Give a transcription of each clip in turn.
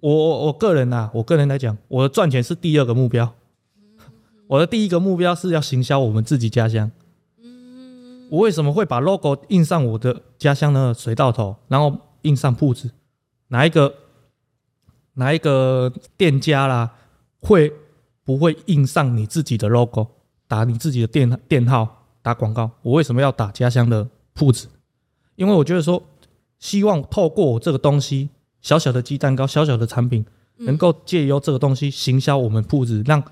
我我我个人呐、我个人来讲，我的赚钱是第二个目标。我的第一个目标是要行销我们自己家乡。我为什么会把 logo 印上我的家乡的水稻头，然后印上铺子？哪一个哪一个店家啦，会不会印上你自己的 logo，打你自己的店店号，打广告？我为什么要打家乡的铺子？因为我觉得说，希望透过我这个东西，小小的鸡蛋糕，小小的产品，能够借由这个东西行销我们铺子，让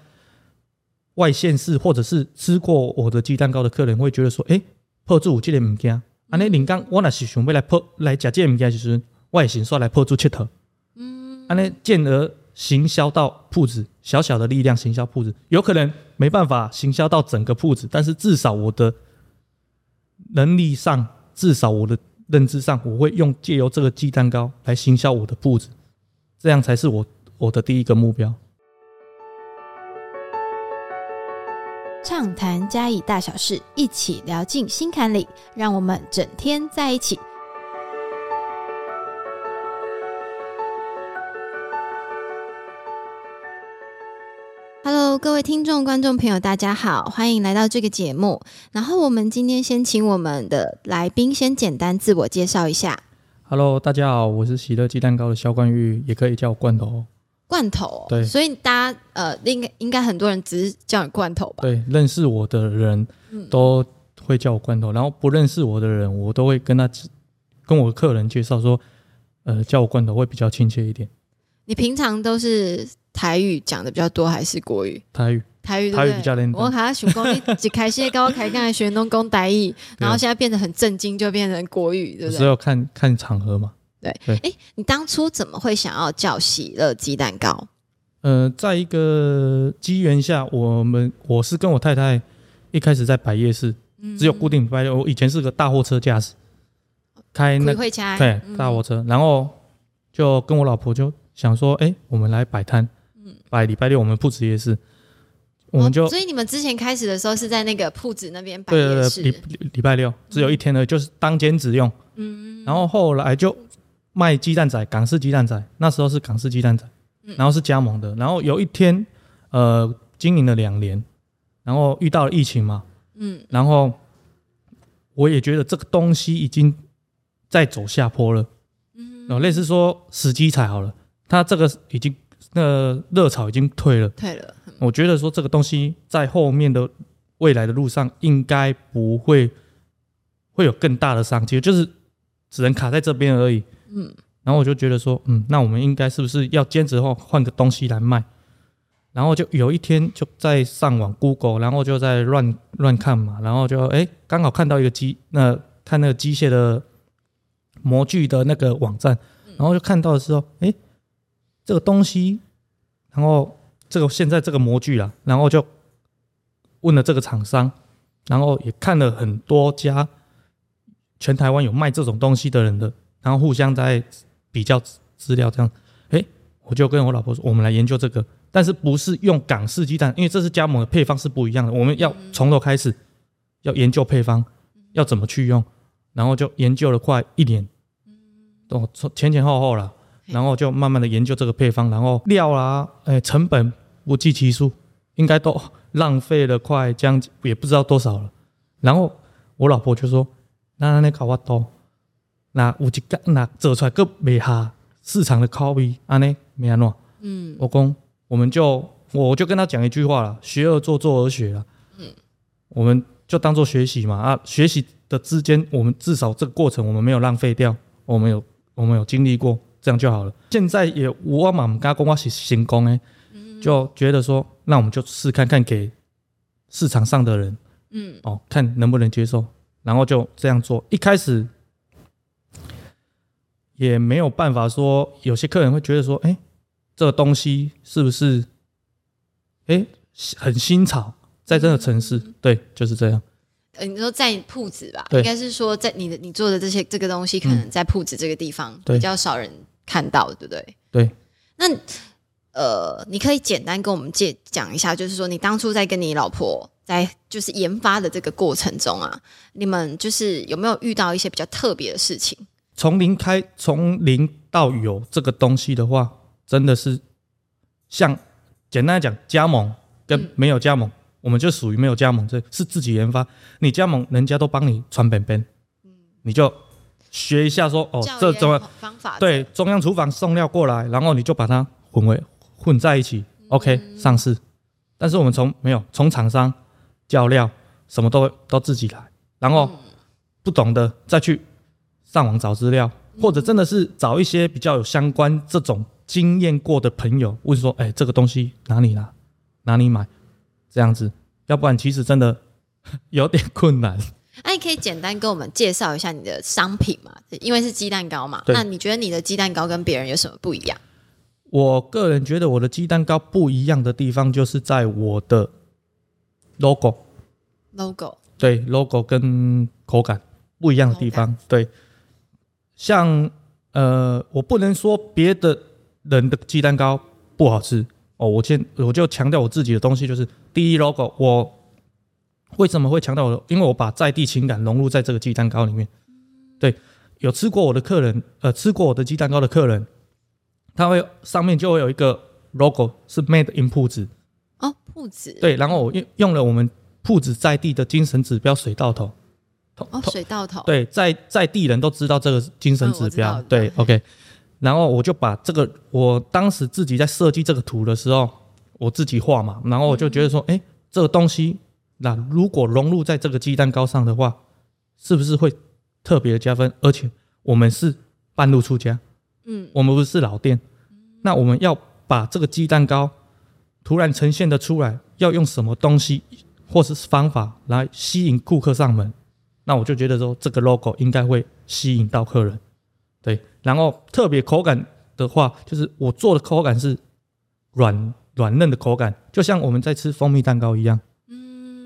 外县市或者是吃过我的鸡蛋糕的客人会觉得说，哎、破住有这个物件，安尼临港我若是想要来破来食这个物件的时阵，我也先说来破住佚佗，嗯，安尼进而行销到铺子，小小的力量行销铺子，有可能没办法行销到整个铺子，但是至少我的能力上，至少我的认知上，我会用借由这个鸡蛋糕来行销我的铺子，这样才是我我的第一个目标。畅谈嘉义大小事，一起聊进心坎里，让我们整天在一起。Hello，各位听众、观众朋友，大家好，欢迎来到这个节目。然后我们今天先请我们的来宾先简单自我介绍一下。Hello，大家好，我是喜乐鸡蛋糕的肖冠玉，也可以叫我罐头。罐头哦、对所以大家呃，应该应该很多人只是叫你罐头吧？对，认识我的人都会叫我罐头，然后不认识我的人，我都会跟他跟我的客人介绍说，呃，叫我罐头会比较亲切一点。你平常都是台语讲的比较多，还是国语？台语，台语对不台语对比较认真我卡想讲，你一开始跟我开讲的学农工台语，然后现在变得很震惊，就变成国语，对不对？有时候看看场合嘛。对哎，你当初怎么会想要叫喜乐鸡蛋糕？呃，在一个机缘下，我们我是跟我太太一开始在摆夜市，只有固定礼拜六。我以前是个大货车驾驶，开那对大货车，然后就跟我老婆就想说，哎、我们来摆摊，摆礼拜六我们铺子夜市，我们就、哦所以你们之前开始的时候是在那个铺子那边摆对夜市，对对，礼礼礼拜六只有一天的，就是当兼职用。嗯，然后后来就卖鸡蛋仔，港式鸡蛋仔，那时候是港式鸡蛋仔，然后是加盟的。然后有一天，呃，经营了两年，然后遇到了疫情嘛，嗯，然后我也觉得这个东西已经在走下坡了，嗯，然后类似说时机踩好了，它这个已经那热潮已经退了。退了，我觉得说这个东西在后面的未来的路上应该不会会有更大的商机，就是只能卡在这边而已。嗯，然后我就觉得说，嗯，那我们应该是不是要兼职后换个东西来卖？然后就有一天就在上网 Google，然后就在乱乱看嘛，然后就哎刚好看到一个机，那看那个机械的模具的那个网站，然后就看到的时候，哎，这个东西，然后这个现在这个模具啦，然后就问了这个厂商，然后也看了很多家全台湾有卖这种东西的人的，然后互相在比较资料，这样，哎，我就跟我老婆说，我们来研究这个，但是不是用港式鸡蛋，因为这是加盟的配方是不一样的，我们要从头开始，要研究配方，要怎么去用，然后就研究了快一年，哦，从前前后后了。然后就慢慢的研究这个配方，然后料啊，哎，成本不计其数，应该都浪费了快将近也不知道多少了。然后我老婆就说：“那那搞我多，那有一个那做出来个没哈市场的口味，安尼没安怎？”嗯，我讲我们就我就跟他讲一句话了：学而做，做而学了。嗯，我们就当做学习嘛啊，学习的之间，我们至少这个过程我们没有浪费掉，我们有我们有经历过。这样就好了。现在也我嘛唔敢讲我是成功诶，就觉得说，那我们就试看看给市场上的人，嗯，哦，看能不能接受，然后就这样做。一开始也没有办法说，有些客人会觉得说，哎、这个东西是不是，哎、很新潮，在这个城市，对，就是这样。呃，你说在铺子吧，对。应该是说在你的你做的这些这个东西，可能在铺子这个地方对。比较少人看到，对不对？对，那呃，你可以简单跟我们介讲一下，就是说你当初在跟你老婆在就是研发的这个过程中啊，你们就是有没有遇到一些比较特别的事情？从零开，从零到有这个东西的话，真的是像简单来讲，加盟跟没有加盟，我们就属于没有加盟，这是自己研发。你加盟，人家都帮你传本本，你就学一下说哦，这怎么方法？对，中央厨房送料过来，然后你就把它混为混在一起，OK 上市。但是我们从没有从厂商叫料，什么都都自己来，然后不懂的再去上网找资料，或者真的是找一些比较有相关这种经验过的朋友问说：“哎，这个东西哪里拿？哪里买？”这样子，要不然其实真的 有点困难。那你可以简单跟我们介绍一下你的商品嘛？因为是鸡蛋糕嘛，那你觉得你的鸡蛋糕跟别人有什么不一样？我个人觉得我的鸡蛋糕不一样的地方，就是在我的 logo。logo 对 logo 跟口感不一样的地方，对。像呃，我不能说别的人的鸡蛋糕不好吃哦。我先我就强调我自己的东西，就是第一 logo。我为什么会强调我？因为我把在地情感融入在这个鸡蛋糕里面。对，有吃过我的客人，呃，吃过我的鸡蛋糕的客人。他会上面就会有一个 logo，是 made in 铺子哦，铺子对，然后我用用了我们铺子在地的精神指标水稻头哦，水稻头对，在在地人都知道这个精神指标对，OK，然后我就把这个我当时自己在设计这个图的时候，我自己画嘛，然后我就觉得说，哎，这个东西那如果融入在这个鸡蛋糕上的话，是不是会特别的加分？而且我们是半路出家。嗯，我们不是老店，那我们要把这个鸡蛋糕突然呈现的出来，要用什么东西或是方法来吸引顾客上门？那我就觉得说，这个 logo 应该会吸引到客人。对，然后特别口感的话，就是我做的口感是软软嫩的口感，就像我们在吃蜂蜜蛋糕一样。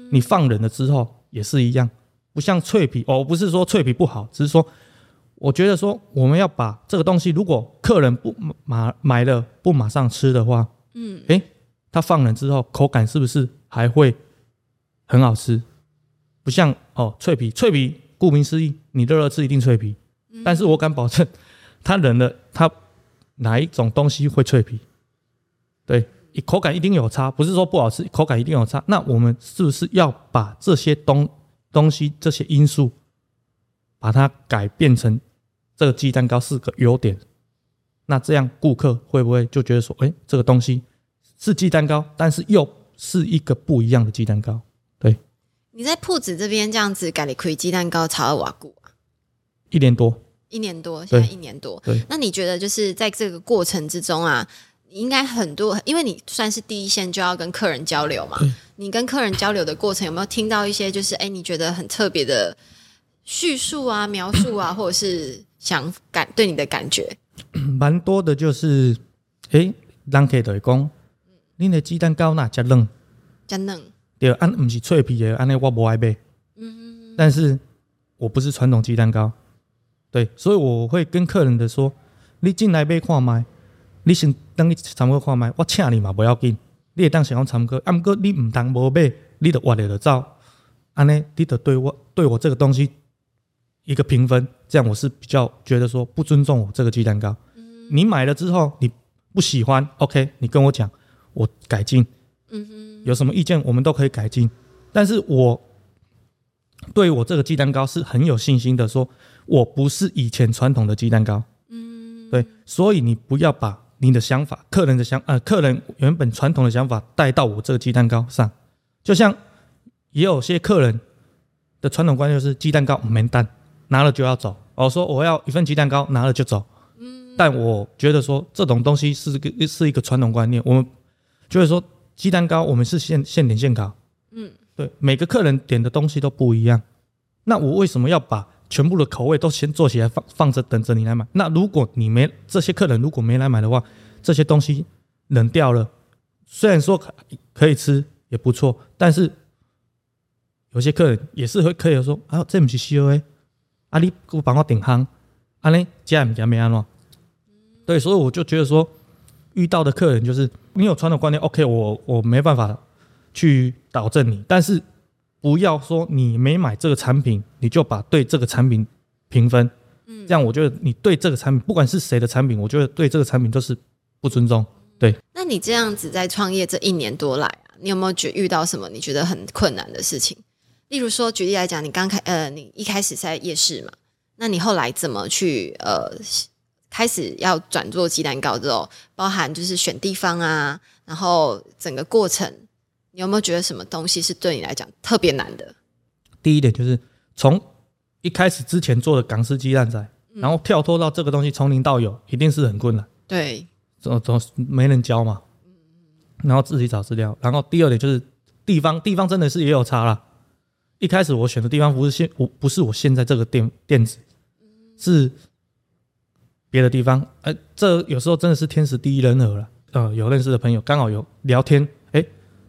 嗯，你放冷了之后也是一样，不像脆皮哦，不是说脆皮不好，只是说。我觉得说，我们要把这个东西，如果客人不马买了不马上吃的话，嗯，诶，他放冷之后口感是不是还会很好吃？不像哦，脆皮脆皮，顾名思义，你热热吃一定脆皮。但是我敢保证，它冷了，它哪一种东西会脆皮？对，口感一定有差，不是说不好吃，口感一定有差。那我们是不是要把这些东东西这些因素，把它改变成？这个鸡蛋糕是个优点，那这样顾客会不会就觉得说，哎，这个东西是鸡蛋糕，但是又是一个不一样的鸡蛋糕？对。你在铺子这边这样子改了亏鸡蛋糕炒二瓦固啊？一年多，一年多，现在一年多。对。那你觉得就是在这个过程之中啊，应该很多，因为你算是第一线就要跟客人交流嘛。你跟客人交流的过程有没有听到一些就是哎你觉得很特别的叙述啊、描述啊，或者是？想感对你的感觉，蛮多的，就是哎，人客就会讲，你的鸡蛋糕那加嫩，加嫩，对，安唔是脆皮的，安尼我不爱买。嗯，但是我不是传统鸡蛋糕，对，所以我会跟客人的说，你进来买看麦，你先等你参过看麦，我请你嘛不要紧，你会当想要参过，啊，毋过你唔当无买，你就活了就走，安尼你得对我对我这个东西。一个评分，这样我是比较觉得说不尊重我这个鸡蛋糕。你买了之后你不喜欢，OK，你跟我讲，我改进。嗯哼，有什么意见我们都可以改进。但是我对我这个鸡蛋糕是很有信心的，说我不是以前传统的鸡蛋糕。嗯，对，所以你不要把你的想法、客人的想呃客人原本传统的想法带到我这个鸡蛋糕上。就像也有些客人的传统观念就是鸡蛋糕没蛋。拿了就要走，我说我要一份鸡蛋糕，拿了就走。嗯，但我觉得说这种东西是个是一个传统观念，我们就是说鸡蛋糕我们是现现点现烤。嗯，对，每个客人点的东西都不一样，那我为什么要把全部的口味都先做起来放放着等着你来买？那如果你没这些客人如果没来买的话，这些东西冷掉了，虽然说可以吃也不错，但是有些客人也是会可以说啊，这不是 C O A。啊，你给我帮我顶夯，啊嘞，家人家没安咯。对，所以我就觉得说，遇到的客人就是你有传统观念，OK，我我没办法去导正你，但是不要说你没买这个产品，你就把对这个产品评分。嗯，这样我觉得你对这个产品，不管是谁的产品，我觉得对这个产品都是不尊重。对那你这样子在创业这一年多来啊，你有没有觉遇到什么你觉得很困难的事情？例如说，举例来讲，你刚开呃，你一开始在夜市嘛，那你后来怎么去呃开始要转做鸡蛋糕之后，包含就是选地方啊，然后整个过程，你有没有觉得什么东西是对你来讲特别难的？第一点就是从一开始之前做的港式鸡蛋仔，然后跳脱到这个东西从零到有，一定是很困难。对，总总没人教嘛，然后自己找资料。然后第二点就是地方，地方真的是也有差啦。一开始我选的地方不是现我不是我现在这个店店子，是别的地方。哎、这有时候真的是天时地利人和了。呃，有认识的朋友刚好有聊天，哎、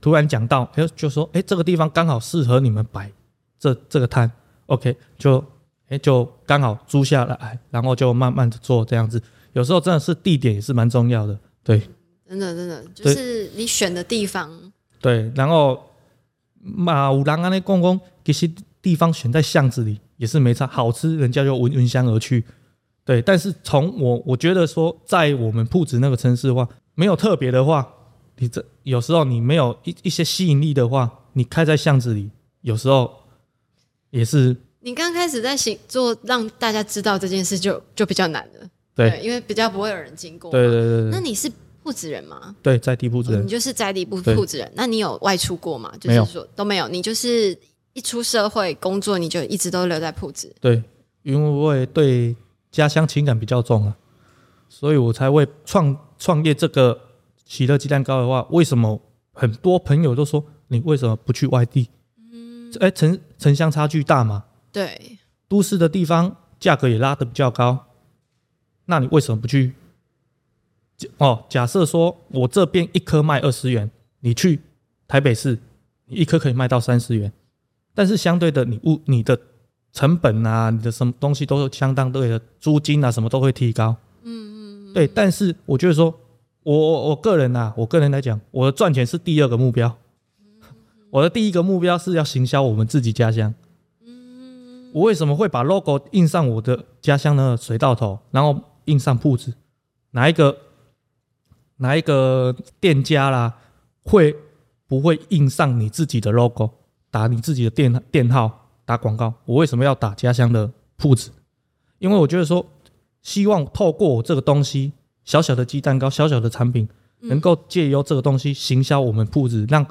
突然讲到，哎、就说，哎、这个地方刚好适合你们摆这这个摊，OK，就哎、就刚好租下来，然后就慢慢的做这样子。有时候真的是地点也是蛮重要的，对真的真的就是你选的地方，对。然后马五郎啊那公公，其实地方选在巷子里也是没差，好吃人家就闻闻香而去。对，但是从我我觉得说，在我们铺子那个城市的话，没有特别的话，你这有时候你没有一一些吸引力的话，你开在巷子里，有时候也是你刚开始在行做让大家知道这件事就就比较难了，对因为比较不会有人经过。对对对对那你是铺子人吗？对，在地铺子人你就是在地铺铺子人，那你有外出过吗？就是说都没有，你就是一出社会工作，你就一直都留在铺子。对，因为对家乡情感比较重啊，所以我才会创创业这个喜乐鸡蛋糕的话，为什么很多朋友都说你为什么不去外地？嗯，哎，城城乡差距大嘛，对，都市的地方价格也拉得比较高，那你为什么不去？哦，假设说我这边一颗卖二十元，你去台北市，你一颗可以卖到三十元，但是相对的你物你的成本啊，你的什么东西都相当对的，租金啊什么都会提高。嗯嗯，对。但是我觉得说，我我我个人啊，我个人来讲，我的赚钱是第二个目标，我的第一个目标是要行销我们自己家乡。我为什么会把 logo 印上我的家乡的水稻头，然后印上铺子？哪一个哪一个店家啦，会不会印上你自己的 logo，打你自己的店店号，打广告？我为什么要打家乡的铺子？因为我觉得说，希望透过我这个东西，小小的鸡蛋糕，小小的产品，能够借由这个东西行销我们铺子，让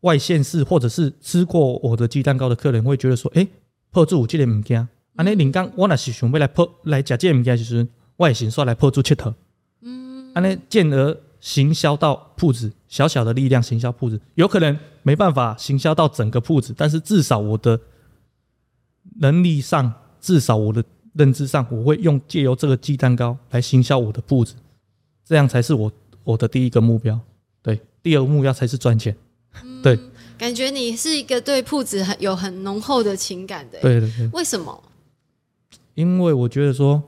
外县市或者是吃过我的鸡蛋糕的客人会觉得说，哎、破住有这个物件，安尼人讲我若是想要来破来食这个物件的时阵，我也先说来破住佚佗，嗯，安尼进而行销到铺子，小小的力量行销铺子，有可能没办法行销到整个铺子，但是至少我的能力上，至少我的认知上，我会用借由这个鸡蛋糕来行销我的铺子，这样才是我我的第一个目标。对，第二个目标才是赚钱。对感觉你是一个对铺子很有很浓厚的情感的。，对对对，为什么？因为我觉得说，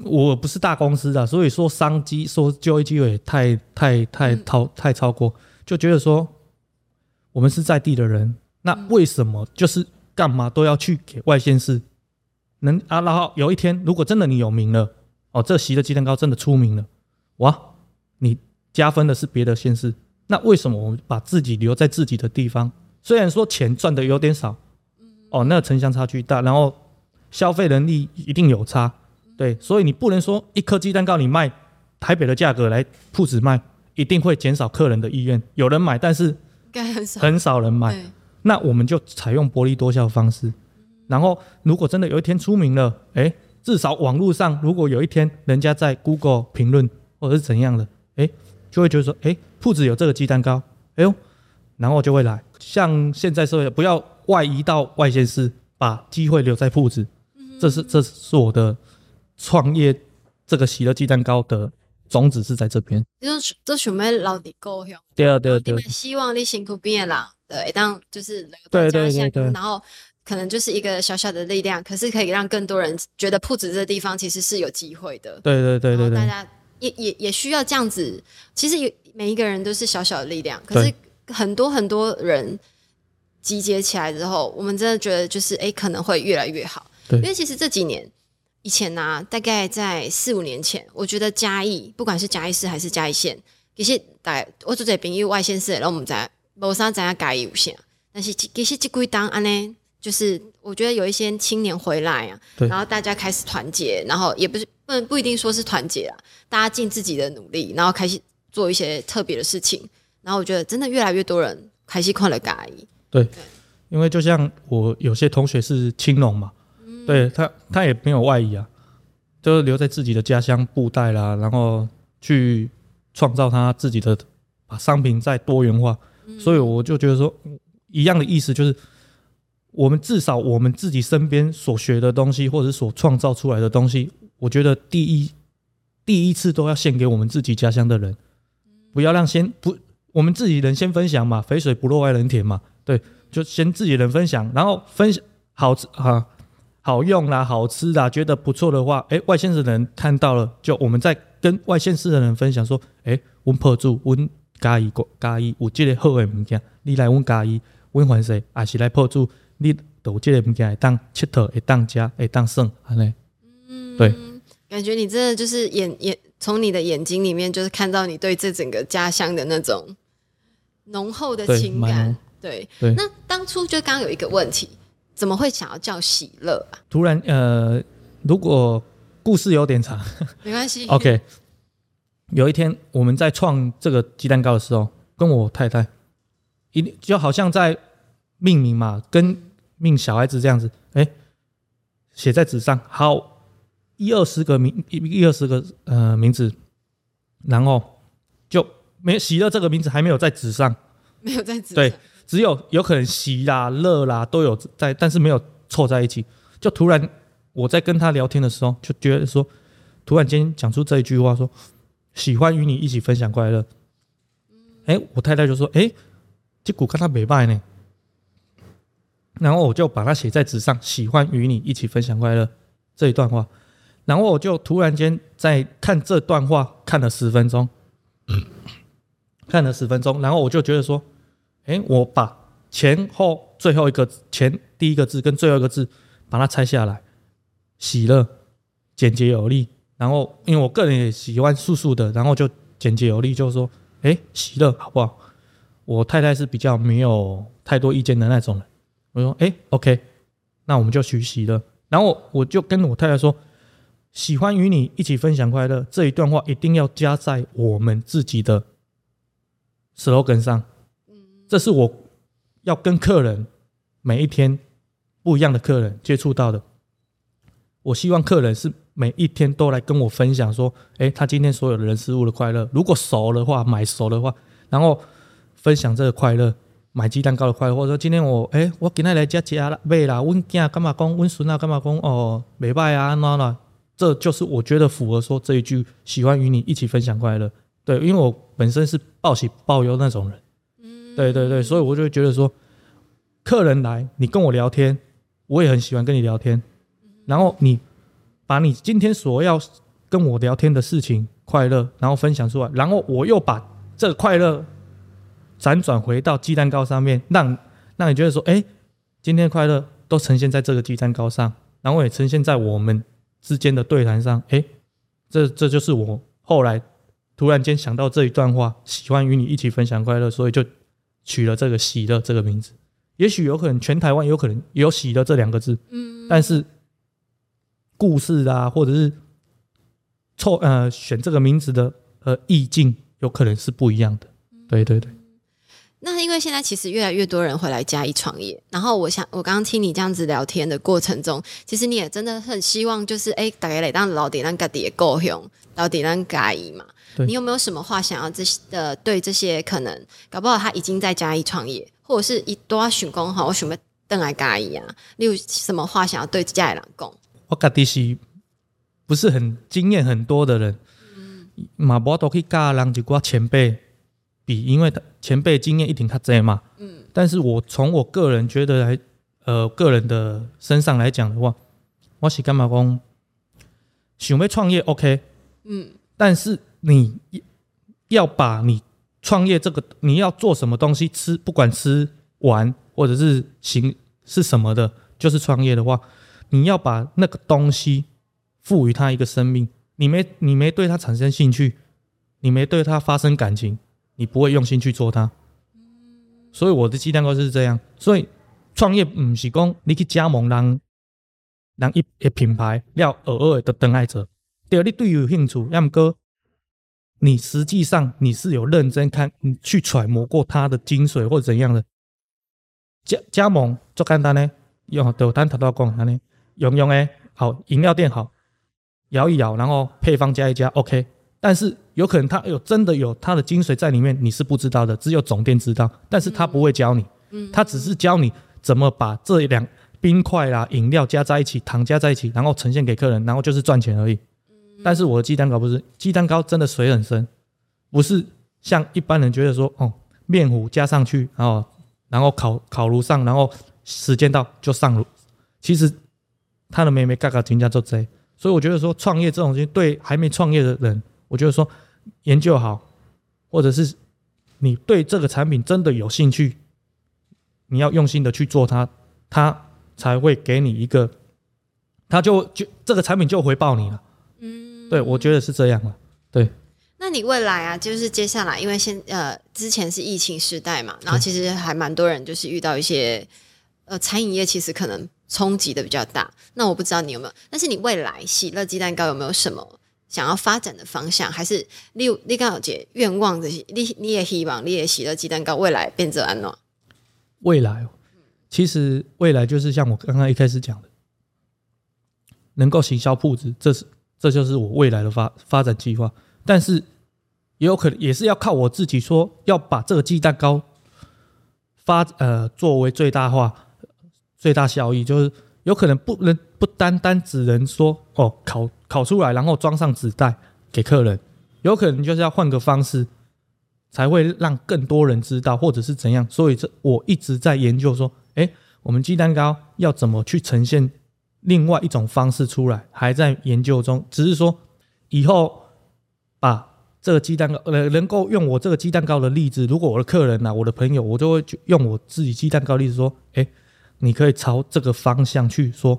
我不是大公司的，所以说商机、说就业机会太太太超太超过，就觉得说我们是在地的人，那为什么就是干嘛都要去给外县市？能啊，然后有一天如果真的你有名了，哦，这席的鸡蛋糕真的出名了，哇，你加分的是别的县市，那为什么我们把自己留在自己的地方？虽然说钱赚的有点少，哦，那城乡差距大，然后消费能力一定有差，对，所以你不能说一颗鸡蛋糕你卖台北的价格来铺子卖，一定会减少客人的意愿。有人买，但是该很少。很少人买，那我们就采用薄利多销的方式。然后，如果真的有一天出名了，诶，至少网络上如果有一天人家在 Google 评论或者是怎样的，诶，就会觉得说，诶，铺子有这个鸡蛋糕，哎呦，然后就会来。像现在社会，不要外移到外县市，把机会留在铺子，这是这是我的创业这个喜乐鸡蛋糕的宗旨是在这边。就是这想要老底够用。对啊，对啊，你们对啊，希望你辛苦变啦，对，当就是留对在家乡对对对然后可能就是一个小小的力量，可是可以让更多人觉得铺子这个地方其实是有机会的。对对对对大家也也也需要这样子。其实有每一个人都是小小的力量，可是很多很多人集结起来之后，我们真的觉得就是诶，可能会越来越好。对因为其实这几年以前呢、大概在四五年前，我觉得嘉义不管是嘉义市还是嘉义县，其实大概我做这朋友外县市，然后我们在无啥知影嘉义有啥，但是其实这几当安呢，就是我觉得有一些青年回来啊，然后大家开始团结，然后也不是不能不一定说是团结啊，大家尽自己的努力，然后开始做一些特别的事情，然后我觉得真的越来越多人开始看了嘉义，对，因为就像我有些同学是青农嘛，对他他也没有外移啊，就是留在自己的家乡布袋啦，然后去创造他自己的把商品再多元化，所以我就觉得说一样的意思就是。我们至少我们自己身边所学的东西，或者所创造出来的东西，我觉得第一第一次都要献给我们自己家乡的人，不要让先不我们自己人先分享嘛，肥水不落外人田嘛，对，就先自己人分享，然后分享好吃啊，好用啦，好吃啦，觉得不错的话，哎，外县市的人看到了，就我们再跟外县市的人分享说，诶，阮破住，阮嘉义国嘉义有这个好的物件，你来阮嘉义，阮环势也是来破住，你都有这个物件会当佚佗，会当食，会当耍，安尼，对。感觉你真的就是眼眼从你的眼睛里面，就是看到你对这整个家乡的那种浓厚的情感。对，对那当初就刚刚有一个问题，怎么会想要叫喜乐啊？突然呃，如果故事有点长。没关系 OK，有一天我们在创这个鸡蛋糕的时候，跟我太太一定就好像在命名嘛，跟命小孩子这样子，哎、写在纸上，好一二十个名一一二十个呃名字，然后就没喜乐这个名字还没有在纸上，没有在纸对，只有有可能喜啦、乐啦都有在，但是没有凑在一起。就突然我在跟他聊天的时候，就觉得说，突然间讲出这一句话说，喜欢与你一起分享快乐。哎、我太太就说，哎、这股看他没败呢。然后我就把它写在纸上，喜欢与你一起分享快乐这一段话。然后我就突然间在看这段话，看了十分钟，看了十分钟，然后我就觉得说，哎，我把前后最后一个前第一个字跟最后一个字把它拆下来，喜乐，简洁有力。然后因为我个人也喜欢素素的，然后就简洁有力，就说，哎，喜乐好不好？我太太是比较没有太多意见的那种人。我说，哎 o k 那我们就学习了。然后我就跟我太太说，喜欢与你一起分享快乐这一段话一定要加在我们自己的 slogan 上。这是我要跟客人每一天不一样的客人接触到的。我希望客人是每一天都来跟我分享说，诶，他今天所有的人事物的快乐。如果熟的话，买熟的话，然后分享这个快乐，买鸡蛋糕的快乐，或者说今天我，诶，我今天来家家啦，买啦，阮囝干嘛讲，阮孙啊干嘛讲，哦，没拜啊，那啦，这就是我觉得符合说这一句，喜欢与你一起分享快乐。对，因为我本身是报喜报忧那种人。嗯对对对，所以我就会觉得说，客人来，你跟我聊天，我也很喜欢跟你聊天。然后你把你今天所要跟我聊天的事情快乐，然后分享出来，然后我又把这个快乐辗转回到鸡蛋糕上面，让让你觉得说，哎，今天的快乐都呈现在这个鸡蛋糕上，然后也呈现在我们之间的对谈上。哎，这这就是我后来突然间想到这一段话，喜欢与你一起分享快乐，所以就取了这个“喜乐”这个名字。也许有可能全台湾有可能有“喜乐”这两个字，嗯，但是故事啊，或者是凑呃选这个名字的呃意境，有可能是不一样的。对对对，那因为现在其实越来越多人会来嘉义创业，然后我想，我刚刚听你这样子聊天的过程中，其实你也真的很希望，就是哎，大家来当老底让家底的够用，老底让嘉义嘛。对你有没有什么话想要这些呃对这些可能搞不好他已经在嘉义创业，或者是一都要选工好，我准备登来嘉义啊？你有什么话想要对嘉义人讲？我家底是不是很经验很多的人，马博都去教人一寡前辈比，因为他前辈经验一定较济嘛。嗯，但是我从我个人觉得来，呃，个人的身上来讲的话，我是干嘛讲，想要创业 OK，嗯，但是你要把你创业这个你要做什么东西吃，不管吃玩或者是行是什么的，就是创业的话，你要把那个东西赋予它一个生命。你没你没对它产生兴趣，你没对它发生感情，你不会用心去做它。所以我的鸡蛋糕是这样。所以创业不是讲你去加盟人，人一一品牌要偶尔的等爱者，对，你对有兴趣，要么哥，你实际上你是有认真看，你去揣摩过它的精髓或者怎样的。加加盟做简单呢，用豆单头到讲安尼，用用诶，好饮料店好，摇一摇，然后配方加一加，OK。但是有可能他有真的有他的精髓在里面，你是不知道的，只有总店知道，但是他不会教你，他只是教你怎么把这两冰块啦、饮料加在一起，糖加在一起，然后呈现给客人，然后就是赚钱而已。但是我的鸡蛋糕不是，鸡蛋糕真的水很深，不是像一般人觉得说，哦，面糊加上去，然后然后烤烤炉上，然后时间到就上炉。其实他的妹妹嘎嘎评价做贼，所以我觉得说创业这种东西，对还没创业的人，我觉得说研究好，或者是你对这个产品真的有兴趣，你要用心的去做它，它才会给你一个，它就就这个产品就回报你了。嗯，对，我觉得是这样了。对，那你未来啊，就是接下来，因为现呃之前是疫情时代嘛，然后其实还蛮多人就是遇到一些呃餐饮业其实可能冲击的比较大。那我不知道你有没有，但是你未来喜乐鸡蛋糕有没有什么想要发展的方向？还是你你刚好姐愿望这些，你你也希望你也喜乐鸡蛋糕未来变成安诺？未来，其实未来就是像我刚刚一开始讲的，能够行销铺子，这是这就是我未来的发发展计划。但是也有可能也是要靠我自己说，要把这个鸡蛋糕发呃作为最大化、最大效益，就是有可能不能不单单只能说哦烤烤出来，然后装上纸袋给客人，有可能就是要换个方式。才会让更多人知道，或者是怎样。所以这我一直在研究说，诶，我们鸡蛋糕要怎么去呈现另外一种方式出来，还在研究中。只是说以后把这个鸡蛋糕，呃，能够用我这个鸡蛋糕的例子，如果我的客人呐，我的朋友，我就会用我自己鸡蛋糕例子说，诶，你可以朝这个方向去说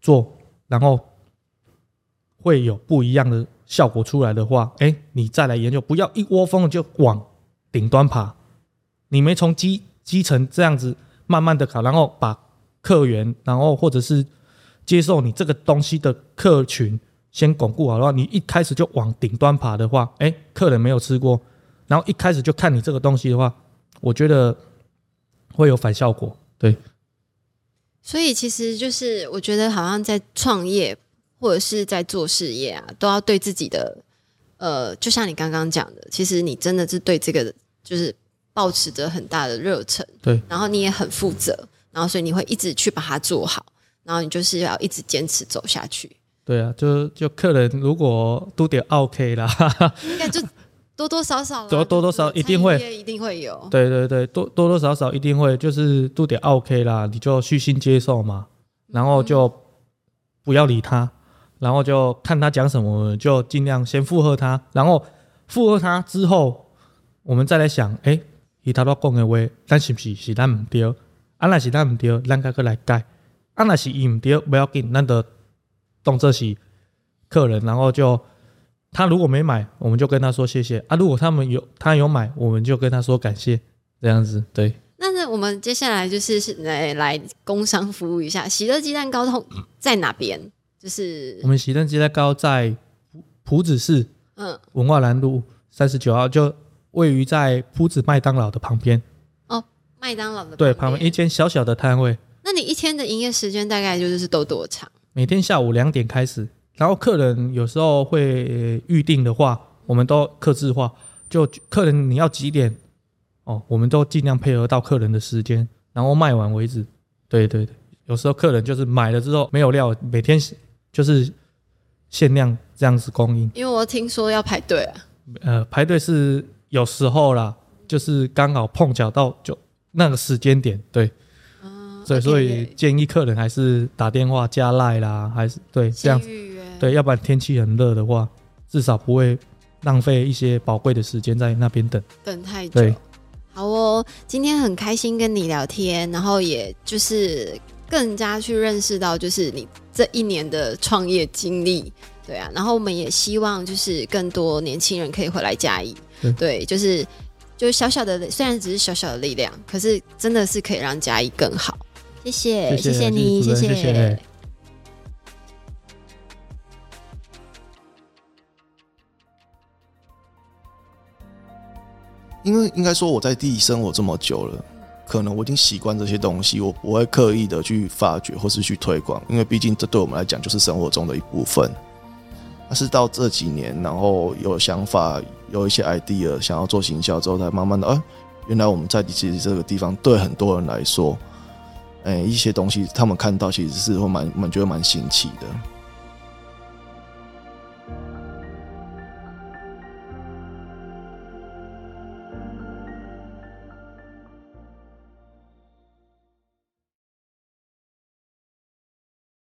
做，然后会有不一样的。效果出来的话，哎，你再来研究，不要一窝蜂的就往顶端爬。你没从基基层这样子慢慢的考，然后把客源，然后或者是接受你这个东西的客群先巩固好的话，你一开始就往顶端爬的话，哎，客人没有吃过，然后一开始就看你这个东西的话，我觉得会有反效果。对，所以其实就是我觉得好像在创业。或者是在做事业啊，都要对自己的，呃，就像你刚刚讲的，其实你真的是对这个就是保持着很大的热忱，对，然后你也很负责，然后所以你会一直去把它做好，然后你就是要一直坚持走下去。对啊，就就客人如果都得 OK 啦，应该就多多少少，多多多少一定会一定会有，对对对，多多多少少一定会，就是都得 OK 啦，你就虚心接受嘛，然后就不要理他。然后就看他讲什么，就尽量先附和他。然后附和他之后，我们再来想，哎，他都讲的话，咱是不是是咱唔对？啊，那是咱唔对，咱该个来改。啊，那是伊唔对，不要紧，咱的动这是客人。然后就他如果没买，我们就跟他说谢谢。啊，如果他们有他有买，我们就跟他说感谢。这样子，对。那是我们接下来就是来来工商服务一下，喜乐鸡蛋糕通在哪边？就是我们喜登鸡蛋糕在埔子市，嗯，文化南路三十九号，就位于在埔子麦当劳的旁边。哦，麦当劳的对，旁边一间小小的摊位。那你一天的营业时间大概就是都多长？每天下午两点开始，然后客人有时候会预定的话，我们都客制化，就客人你要几点哦，我们都尽量配合到客人的时间，然后卖完为止。对对对，有时候客人就是买了之后没有料，每天。就是限量这样子供应，因为我听说要排队啊。呃，排队是有时候啦，就是刚好碰巧到就那个时间点，对。所以所以建议客人还是打电话加赖啦，还是对这样子。对，要不然天气很热的话，至少不会浪费一些宝贵的时间在那边等。等太久。好哦，今天很开心跟你聊天，然后也就是更加去认识到，就是你这一年的创业经历，对啊。然后我们也希望就是更多年轻人可以回来嘉义，对，就是就小小的，虽然只是小小的力量，可是真的是可以让嘉义更好。谢谢，谢谢你，谢谢。因为应该说我在地生活这么久了，可能我已经习惯这些东西，我不会刻意的去发掘或是去推广，因为毕竟这对我们来讲就是生活中的一部分。但是到这几年，然后有想法，有一些 idea 想要做行销之后，才慢慢的，啊，原来我们在其实这个地方对很多人来说，哎，一些东西他们看到其实是会蛮蛮觉得蛮新奇的。